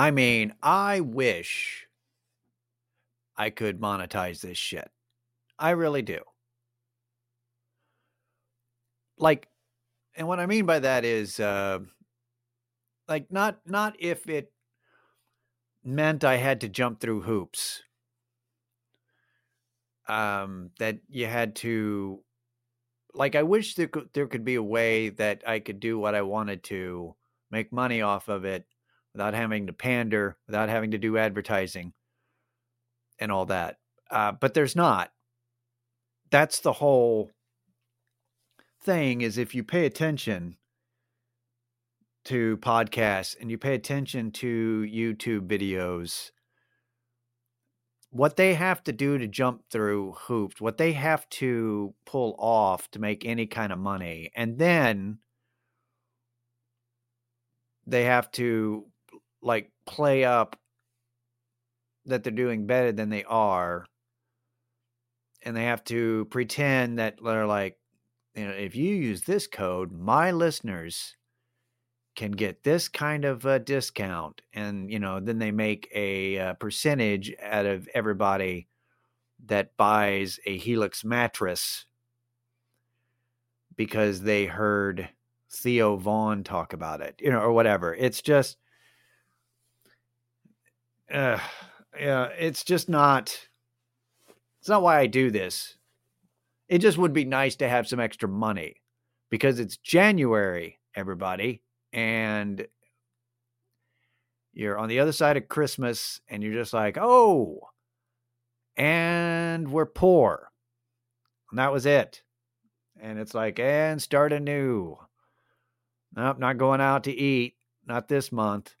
I mean, I wish I could monetize this shit. I really do. Like, and what I mean by that is, uh, like, not not if it meant I had to jump through hoops. Um, that you had to, like, I wish there could, there could be a way that I could do what I wanted to, make money off of it, without having to pander, without having to do advertising, and all that. Uh, but there's not. That's the whole thing. Is if you pay attention to podcasts and you pay attention to YouTube videos, what they have to do to jump through hoops, what they have to pull off to make any kind of money, and then they have to like play up that they're doing better than they are and they have to pretend that they're like you know if you use this code my listeners can get this kind of a discount and you know then they make a, a uh, percentage out of everybody that buys a helix mattress because they heard Theo Von talk about it you know or whatever. It's just uh, yeah it's just not it's not why i do this it just would be nice to have some extra money because it's january everybody and you're on the other side of Christmas and you're just like, oh, and we're poor. And that was it. And it's like, and start anew. Nope, not going out to eat. Not this month.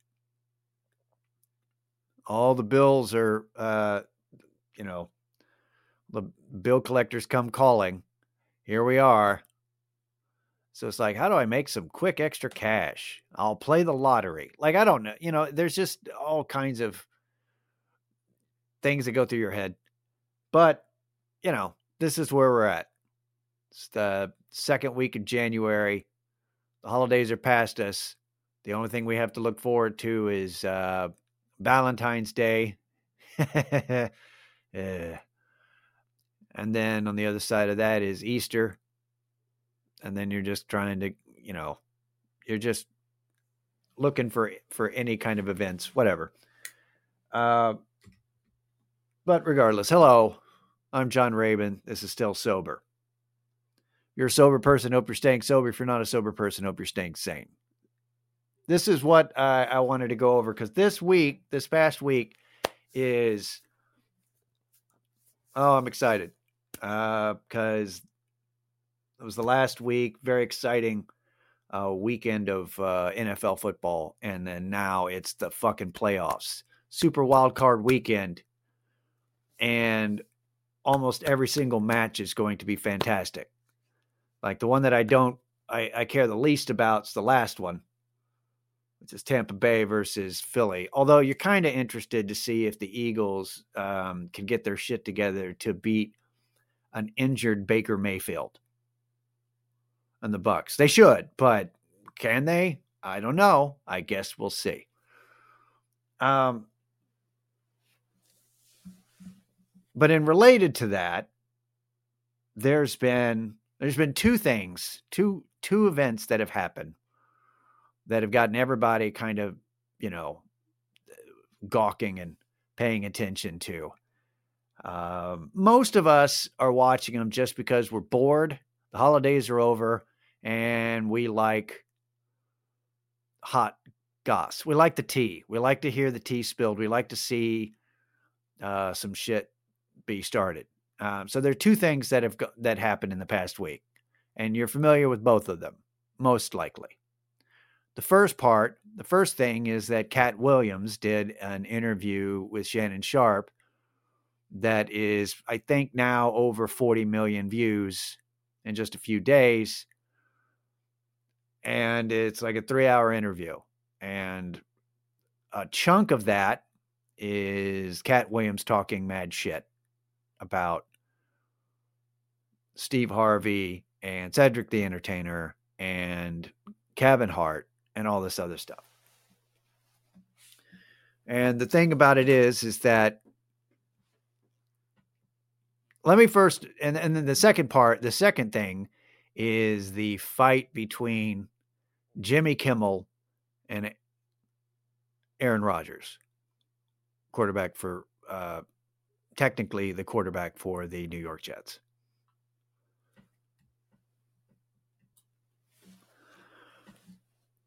All the bills are, uh, you know, the bill collectors come calling. Here we are. So it's like, how do I make some quick extra cash? I'll play the lottery. Like, I don't know. You know, there's just all kinds of things that go through your head. But, you know, this is where we're at. It's the second week of January. The holidays are past us. The only thing we have to look forward to is uh, Valentine's Day. yeah. And then on the other side of that is Easter. And then you're just trying to you know you're just looking for for any kind of events whatever. Uh but regardless hello i'm john rabin. This is still sober. You're a sober person hope you're staying sober. If you're not a sober person hope you're staying sane this is what i, I wanted to go over because this week this past week is oh i'm excited because uh, it was the last week, very exciting uh, weekend of uh, NFL football, and then now it's the fucking playoffs, super wild card weekend, and almost every single match is going to be fantastic. Like the one that I don't, I, I care the least about is the last one, which is Tampa Bay versus Philly. Although you're kind of interested to see if the Eagles um, can get their shit together to beat an injured Baker Mayfield and the Bucs. They should, but can they? I don't know. I guess we'll see. Um, but in related to that, there's been there's been two things, two two events that have happened that have gotten everybody kind of, you know, gawking and paying attention to. Um, most of us are watching them just because we're bored. The holidays are over and we like hot goss. We like the tea. We like to hear the tea spilled. We like to see uh, some shit be started. Um, so there are two things that have go- that happened in the past week, and you're familiar with both of them, most likely. The first part, the first thing is that Katt Williams did an interview with Shannon Sharpe that is, I think, now over 40 million views in just a few days and it's like a three hour interview. And a chunk of that is Katt Williams talking mad shit about Steve Harvey and Cedric the Entertainer and Kevin Hart and all this other stuff. And the thing about it is, is that let me first, and, and then the second part, the second thing is the fight between Jimmy Kimmel and Aaron Rodgers, quarterback for, uh, technically the quarterback for the New York Jets.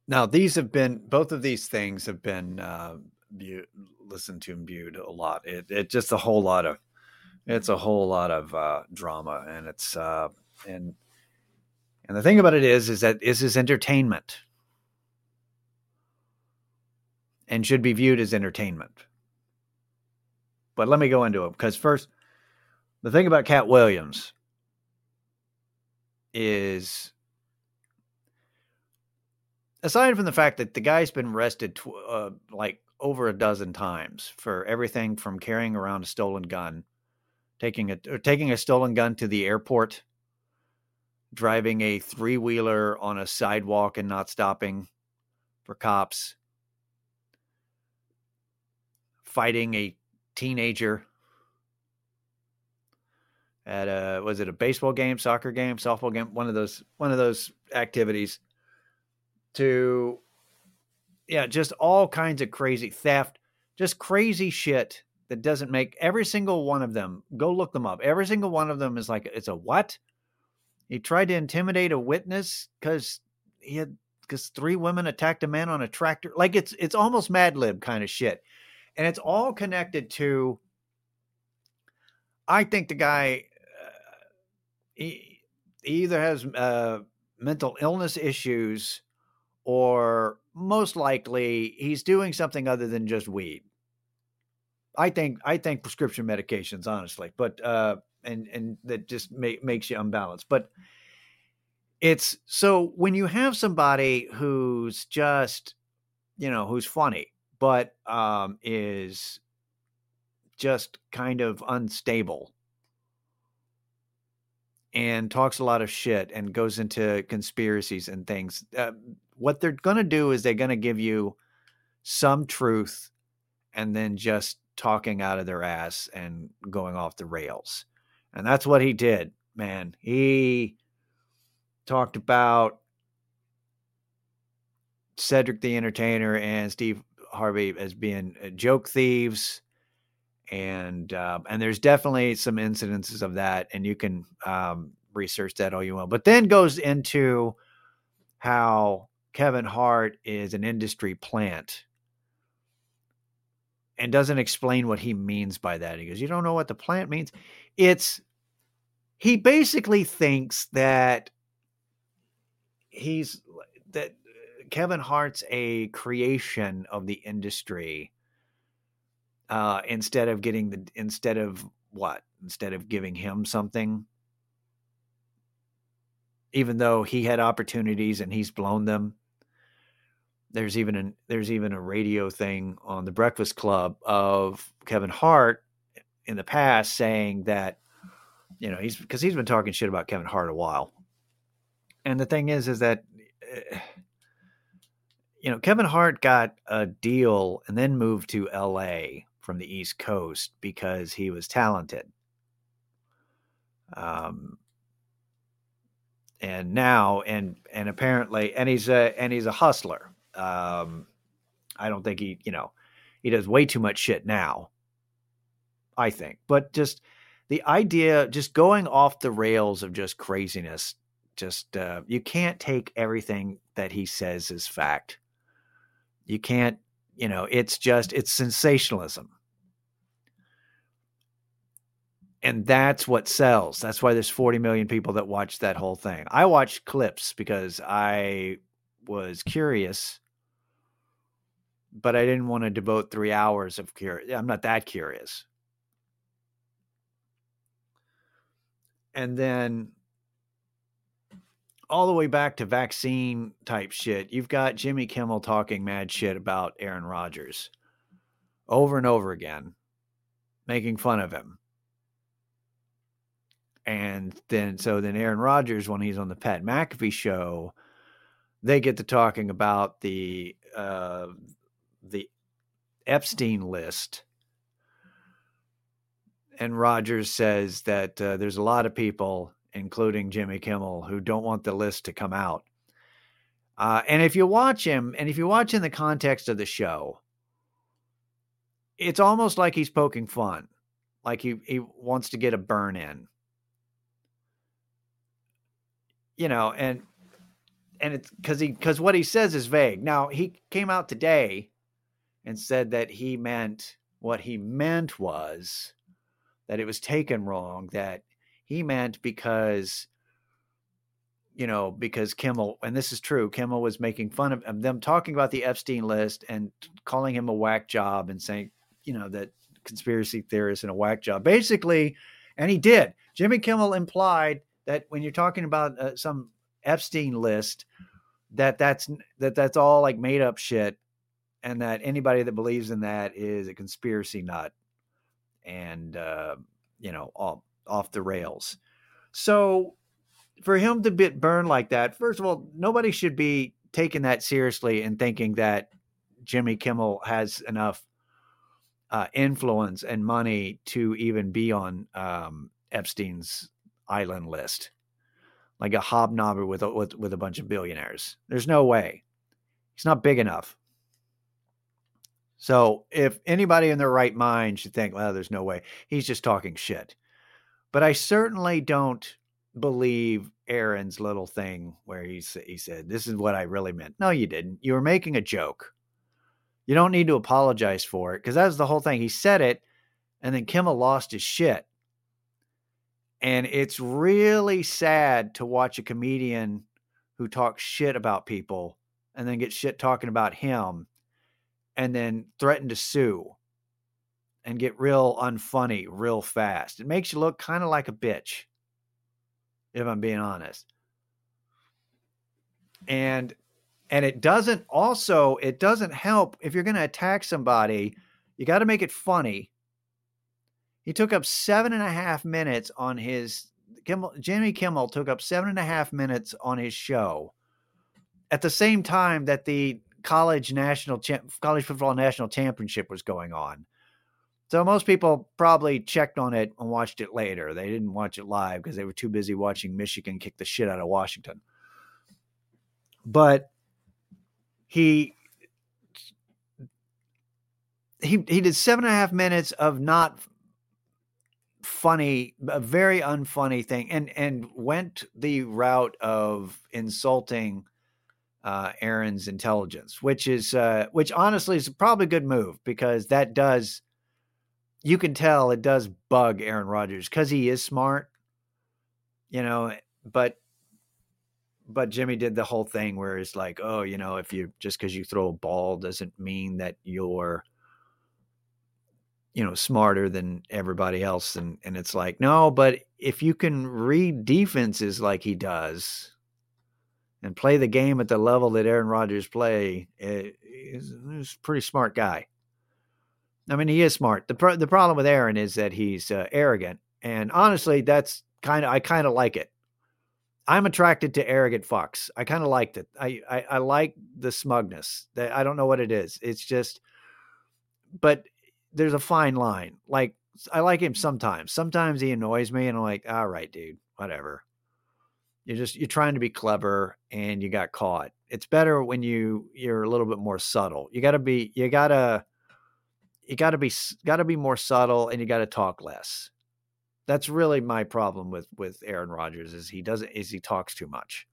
Now, these have been both of these things have been uh, viewed, listened to and viewed a lot. It, it just a whole lot of it's a whole lot of uh, drama, and it's uh, and and the thing about it is, is that this is entertainment, and should be viewed as entertainment. But let me go into it because first, the thing about Katt Williams is aside from the fact that the guy's been arrested tw- uh, like over a dozen times for everything from carrying around a stolen gun, taking a or taking a stolen gun to the airport, driving a three wheeler on a sidewalk and not stopping for cops, fighting a teenager at a was it a baseball game, soccer game, softball game, one of those one of those activities to yeah, just all kinds of crazy theft, just crazy shit that doesn't make every single one of them. Go look them up. Every single one of them is like it's a what? He tried to intimidate a witness because he had because three women attacked a man on a tractor. Like it's it's almost Mad Lib kind of shit, and it's all connected to. I think the guy, uh, he, he either has uh, mental illness issues or most likely he's doing something other than just weed. I think I think prescription medications, honestly, but uh, and and that just make, makes you unbalanced. But it's so when you have somebody who's just, you know, who's funny, but um, is just kind of unstable and talks a lot of shit and goes into conspiracies and things. Uh, what they're going to do is they're going to give you some truth and then just talking out of their ass and going off the rails. And that's what he did, man. He talked about Cedric the Entertainer and Steve Harvey as being uh, joke thieves. And uh, and there's definitely some incidences of that, and you can um, research that all you want. But then goes into how Kevin Hart is an industry plant and doesn't explain what he means by that. He goes, You don't know what the plant means? It's, he basically thinks that he's, that Kevin Hart's a creation of the industry uh, instead of getting the, instead of what? Instead of giving him something even though he had opportunities and he's blown them there's even an there's even a radio thing on the Breakfast Club of Kevin Hart in the past saying that you know he's because he's been talking shit about Kevin Hart a while, and the thing is is that eh, you know Kevin Hart got a deal and then moved to L.A. from the East Coast because he was talented. Um, and now and and apparently and he's a and he's a hustler um, I don't think he, you know, he does way too much shit now. I think, but just the idea, just going off the rails of just craziness, just uh, you can't take everything that he says as fact. You can't, you know, it's just it's sensationalism. and that's what sells. That's why there's 40 million people that watch that whole thing. I watched clips because I was curious but I didn't want to devote three hours of curious. I'm not that curious. And then all the way back to vaccine type shit, you've got Jimmy Kimmel talking mad shit about Aaron Rodgers over and over again, making fun of him. And then, so then Aaron Rodgers, when he's on the Pat McAfee show, they get to talking about the uh, the Epstein list. And Rodgers says that uh, there's a lot of people, including Jimmy Kimmel, who don't want the list to come out. Uh, and if you watch him, and if you watch in the context of the show, it's almost like he's poking fun, like he, he wants to get a burn in. You know, and and it's because he because what he says is vague. Now he came out today and said that he meant what he meant was that it was taken wrong. That he meant because you know because Kimmel and this is true. Kimmel was making fun of them talking about the Epstein list and calling him a whack job and saying you know that conspiracy theorist and a whack job basically, and he did. Jimmy Kimmel implied that when you're talking about uh, some Epstein list that that's that that's all like made up shit and that anybody that believes in that is a conspiracy nut and uh, you know off, off the rails so for him to get burned like that first of all nobody should be taking that seriously and thinking that jimmy kimmel has enough uh, influence and money to even be on um, epstein's island list like a hobnobber with a, with, with a bunch of billionaires. There's no way. He's not big enough. So if anybody in their right mind should think, well, there's no way, he's just talking shit. But I certainly don't believe Aaron's little thing where he, he said, this is what I really meant. No, you didn't. You were making a joke. You don't need to apologize for it because that was the whole thing. He said it, and then Kimmel lost his shit. And it's really sad to watch a comedian who talks shit about people and then get shit talking about him and then threaten to sue and get real unfunny real fast. It makes you look kind of like a bitch, if I'm being honest. And and it doesn't also it doesn't help if you're going to attack somebody, you got to make it funny he took up seven and a half minutes on his Kimmel, Jimmy Kimmel took up seven and a half minutes on his show at the same time that the college national college football national championship was going on. So most people probably checked on it and watched it later. They didn't watch it live because they were too busy watching Michigan kick the shit out of Washington. But he he he did seven and a half minutes of not funny, a very unfunny thing, and and went the route of insulting uh, Aaron's intelligence, which is uh, which honestly is probably a good move because that does you can tell it does bug Aaron Rodgers because he is smart, you know, but but Jimmy did the whole thing where it's like, oh, you know, if you just because you throw a ball doesn't mean that you're you know smarter than everybody else. And and it's like no but if you can read defenses like he does and play the game at the level that Aaron Rodgers play eh, he's a pretty smart guy. I mean he is smart. The pro- the problem with Aaron is that he's uh, arrogant and honestly that's kind of I kind of like it. I'm attracted to arrogant fucks. I kind of liked it. I, I I like the smugness. I don't know what it is. It's just but there's a fine line. Like I like him sometimes. Sometimes he annoys me, and I'm like, all right, dude, whatever. You're just you're trying to be clever, and you got caught. It's better when you you're a little bit more subtle. You got to be you gotta you got to be got to be more subtle, and you got to talk less. That's really my problem with with Aaron Rodgers is he doesn't is he talks too much.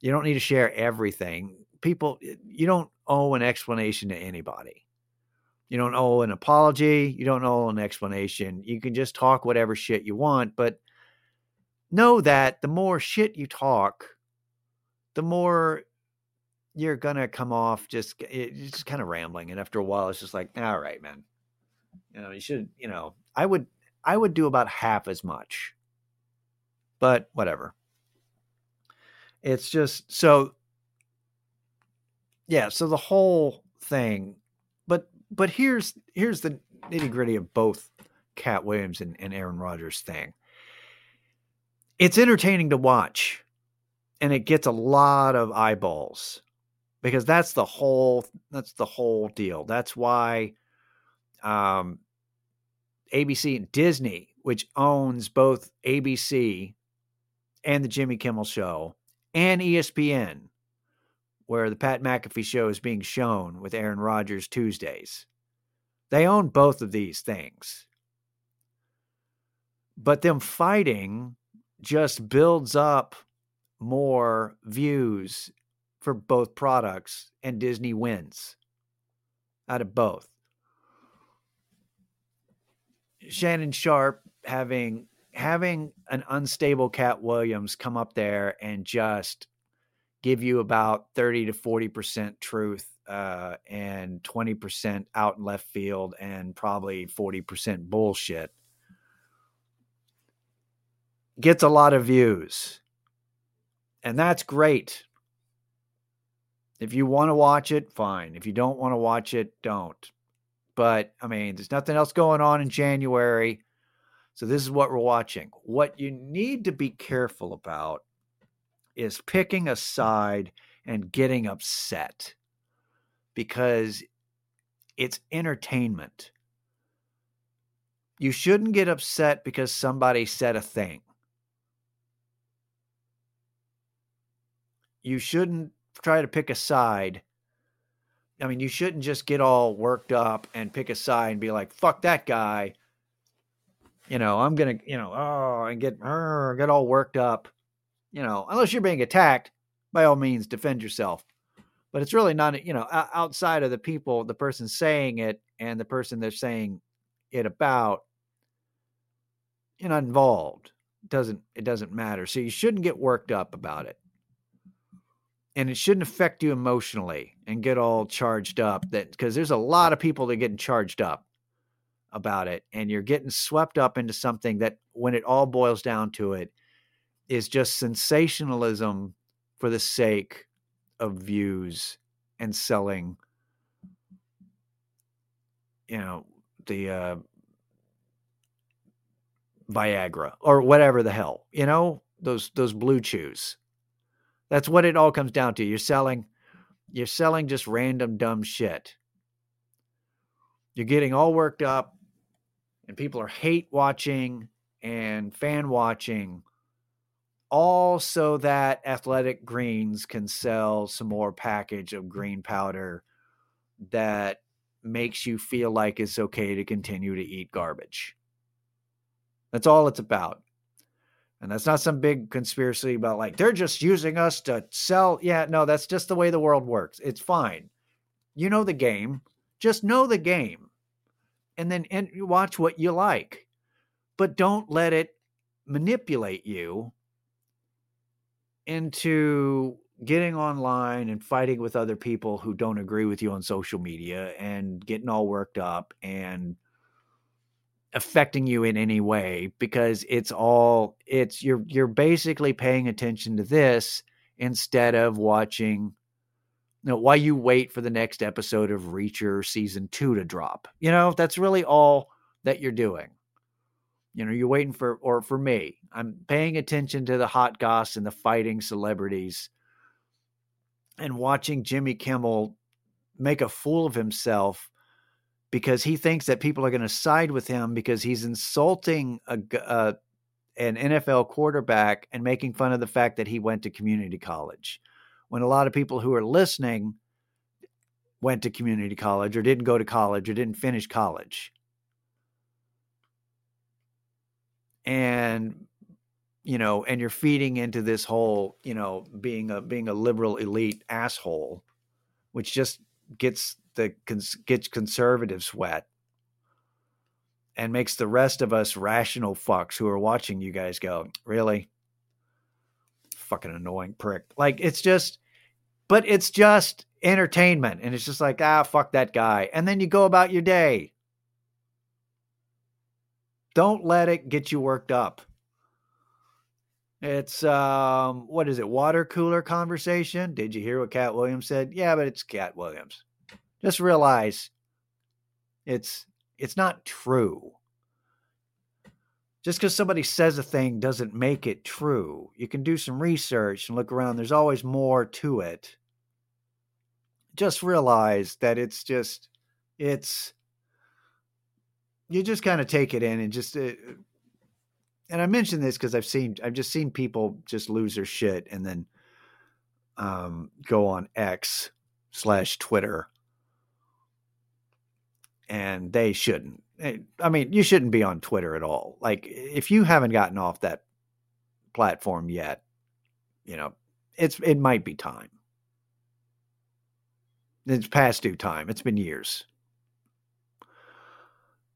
You don't need to share everything. People, you don't owe an explanation to anybody you don't owe an apology. You don't owe an explanation. You can just talk whatever shit you want. But know that the more shit you talk, the more you're gonna come off just it's just kind of rambling. And after a while, it's just like, all right, man. You know, you should. You know, I would I would do about half as much. But whatever. It's just so. Yeah. So the whole thing but but here's here's the nitty gritty of both Katt Williams and, and Aaron Rodgers thing. It's entertaining to watch, and it gets a lot of eyeballs because that's the whole that's the whole deal. That's why um, ABC and Disney, which owns both ABC and the Jimmy Kimmel Show and ESPN, where the Pat McAfee show is being shown with Aaron Rodgers Tuesdays. They own both of these things. But them fighting just builds up more views for both products, and Disney wins out of both. Shannon Sharpe having having an unstable Katt Williams come up there and just give you about 30 to 40% truth uh, and 20% out in left field and probably 40% bullshit gets a lot of views. And that's great. If you want to watch it, fine. If you don't want to watch it, don't. But I mean, there's nothing else going on in January. So this is what we're watching. What you need to be careful about is picking a side and getting upset because it's entertainment. You shouldn't get upset because somebody said a thing. You shouldn't try to pick a side. I mean, you shouldn't just get all worked up and pick a side and be like, fuck that guy. You know, I'm going to, you know, oh, and get, uh, get all worked up. You know, unless you're being attacked, by all means, defend yourself but it's really not you know outside of the people the person saying it and the person they're saying it about you're not involved it doesn't it doesn't matter so you shouldn't get worked up about it and it shouldn't affect you emotionally and get all charged up that because there's a lot of people that are getting charged up about it and you're getting swept up into something that when it all boils down to it is just sensationalism for the sake of views and selling you know the uh Viagra or whatever the hell, you know, those those blue chews. That's what it all comes down to. You're selling you're selling just random dumb shit. You're getting all worked up and people are hate watching and fan watching all so that Athletic Greens can sell some more package of green powder that makes you feel like it's okay to continue to eat garbage. That's all it's about. And that's not some big conspiracy about like they're just using us to sell. Yeah, no, that's just the way the world works. It's fine. You know the game. Just know the game. And then and watch what you like. But don't let it manipulate you into getting online and fighting with other people who don't agree with you on social media and getting all worked up and affecting you in any way because it's all it's you're you're basically paying attention to this instead of watching you know while you wait for the next episode of Reacher season 2 to drop. You know, that's really all that you're doing. You know, you're waiting for, or for me, I'm paying attention to the hot goss and the fighting celebrities and watching Jimmy Kimmel make a fool of himself because he thinks that people are going to side with him because he's insulting a, a, uh, an NFL quarterback and making fun of the fact that he went to community college. When a lot of people who are listening went to community college or didn't go to college or didn't finish college. and you know and you're feeding into this whole you know being a being a liberal elite asshole which just gets the gets conservatives wet and makes the rest of us rational fucks who are watching you guys go really fucking annoying prick like it's just but it's just entertainment and it's just like ah fuck that guy and then you go about your day don't let it get you worked up. It's um, what is it? Water cooler conversation. Did you hear what Katt Williams said? Yeah, but it's Katt Williams. Just realize it's it's not true. Just because somebody says a thing doesn't make it true. You can do some research and look around. There's always more to it. just realize that it's just it's you just kind of take it in and just uh, and I mention this because I've seen I've just seen people just lose their shit and then um, go on X slash Twitter, and they shouldn't. Eh, I mean, you shouldn't be on Twitter at all. Like, if you haven't gotten off that platform yet, you know, it's it might be time. It's past due time. It's been years.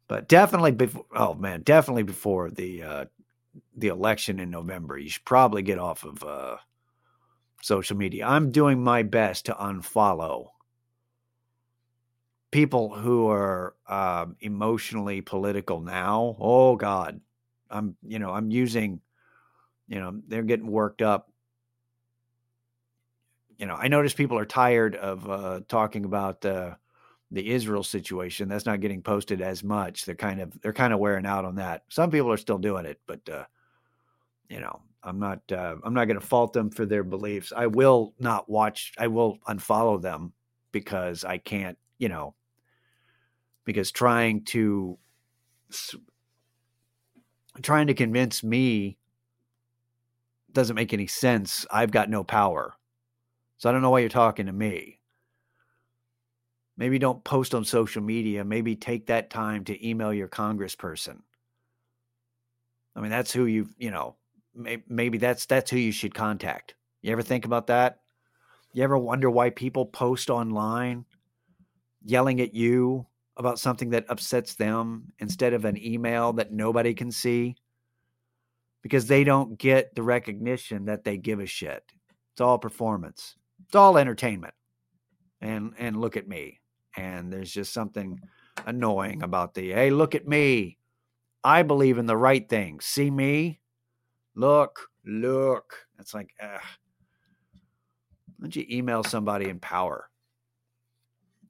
But definitely before oh man, definitely before the uh the election in November, you should probably get off of uh social media. I'm doing my best to unfollow people who are uh, emotionally political now. Oh God, I'm you know I'm using, you know they're getting worked up you know, I notice people are tired of uh, talking about uh, the Israel situation. That's not getting posted as much. They're kind of they're kind of wearing out on that. Some people are still doing it, but uh, you know, I'm not uh, I'm not going to fault them for their beliefs. I will not watch. I will unfollow them because I can't. You know, because trying to trying to convince me doesn't make any sense. I've got no power. So I don't know why you're talking to me. Maybe don't post on social media. Maybe take that time to email your congressperson. I mean, that's who you, you know, maybe that's that's who you should contact. You ever think about that? You ever wonder why people post online yelling at you about something that upsets them instead of an email that nobody can see? Because they don't get the recognition that they give a shit. It's all performance it's all entertainment. And and look at me. And there's just something annoying about the hey, look at me. I believe in the right thing. See me? Look, look. It's like, ugh. Why don't you email somebody in power?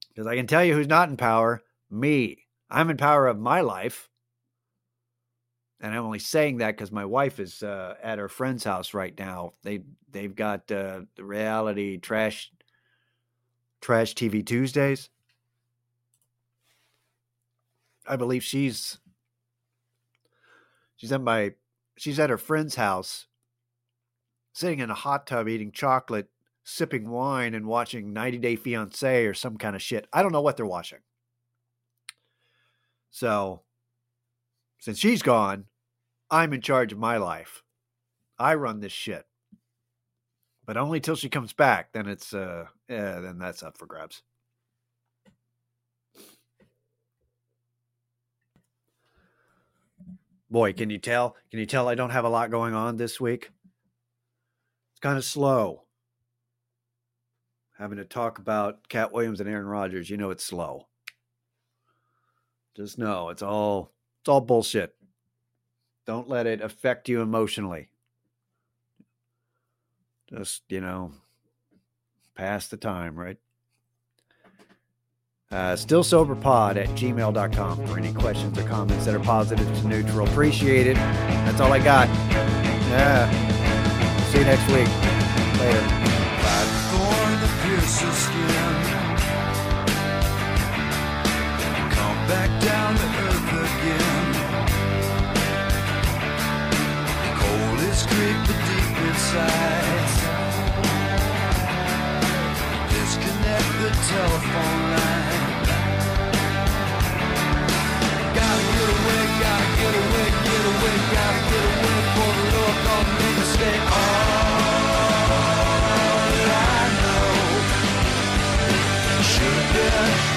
Because I can tell you who's not in power me. I'm in power of my life. And I'm only saying that because my wife is uh, at her friend's house right now. They they've got uh, the reality trash trash TV Tuesdays. I believe she's she's at my she's at her friend's house, sitting in a hot tub eating chocolate, sipping wine, and watching 90 Day Fiance or some kind of shit. I don't know what they're watching. So since she's gone, I'm in charge of my life. I run this shit. But only till she comes back, then it's uh yeah, then that's up for grabs. Boy, can you tell? Can you tell I don't have a lot going on this week? It's kind of slow. Having to talk about Katt Williams and Aaron Rodgers, you know it's slow. Just know it's all it's all bullshit. Don't let it affect you emotionally. Just, you know, pass the time, right? Uh, still sober pod at gmail.com for any questions or comments that are positive to neutral. Appreciate it. That's all I got. Yeah. See you next week. Later. on the earth again. Cold is creeping deep inside. Disconnect the telephone line. Gotta get away, gotta get away, get away, gotta get away. The gonna make. All I know should have been.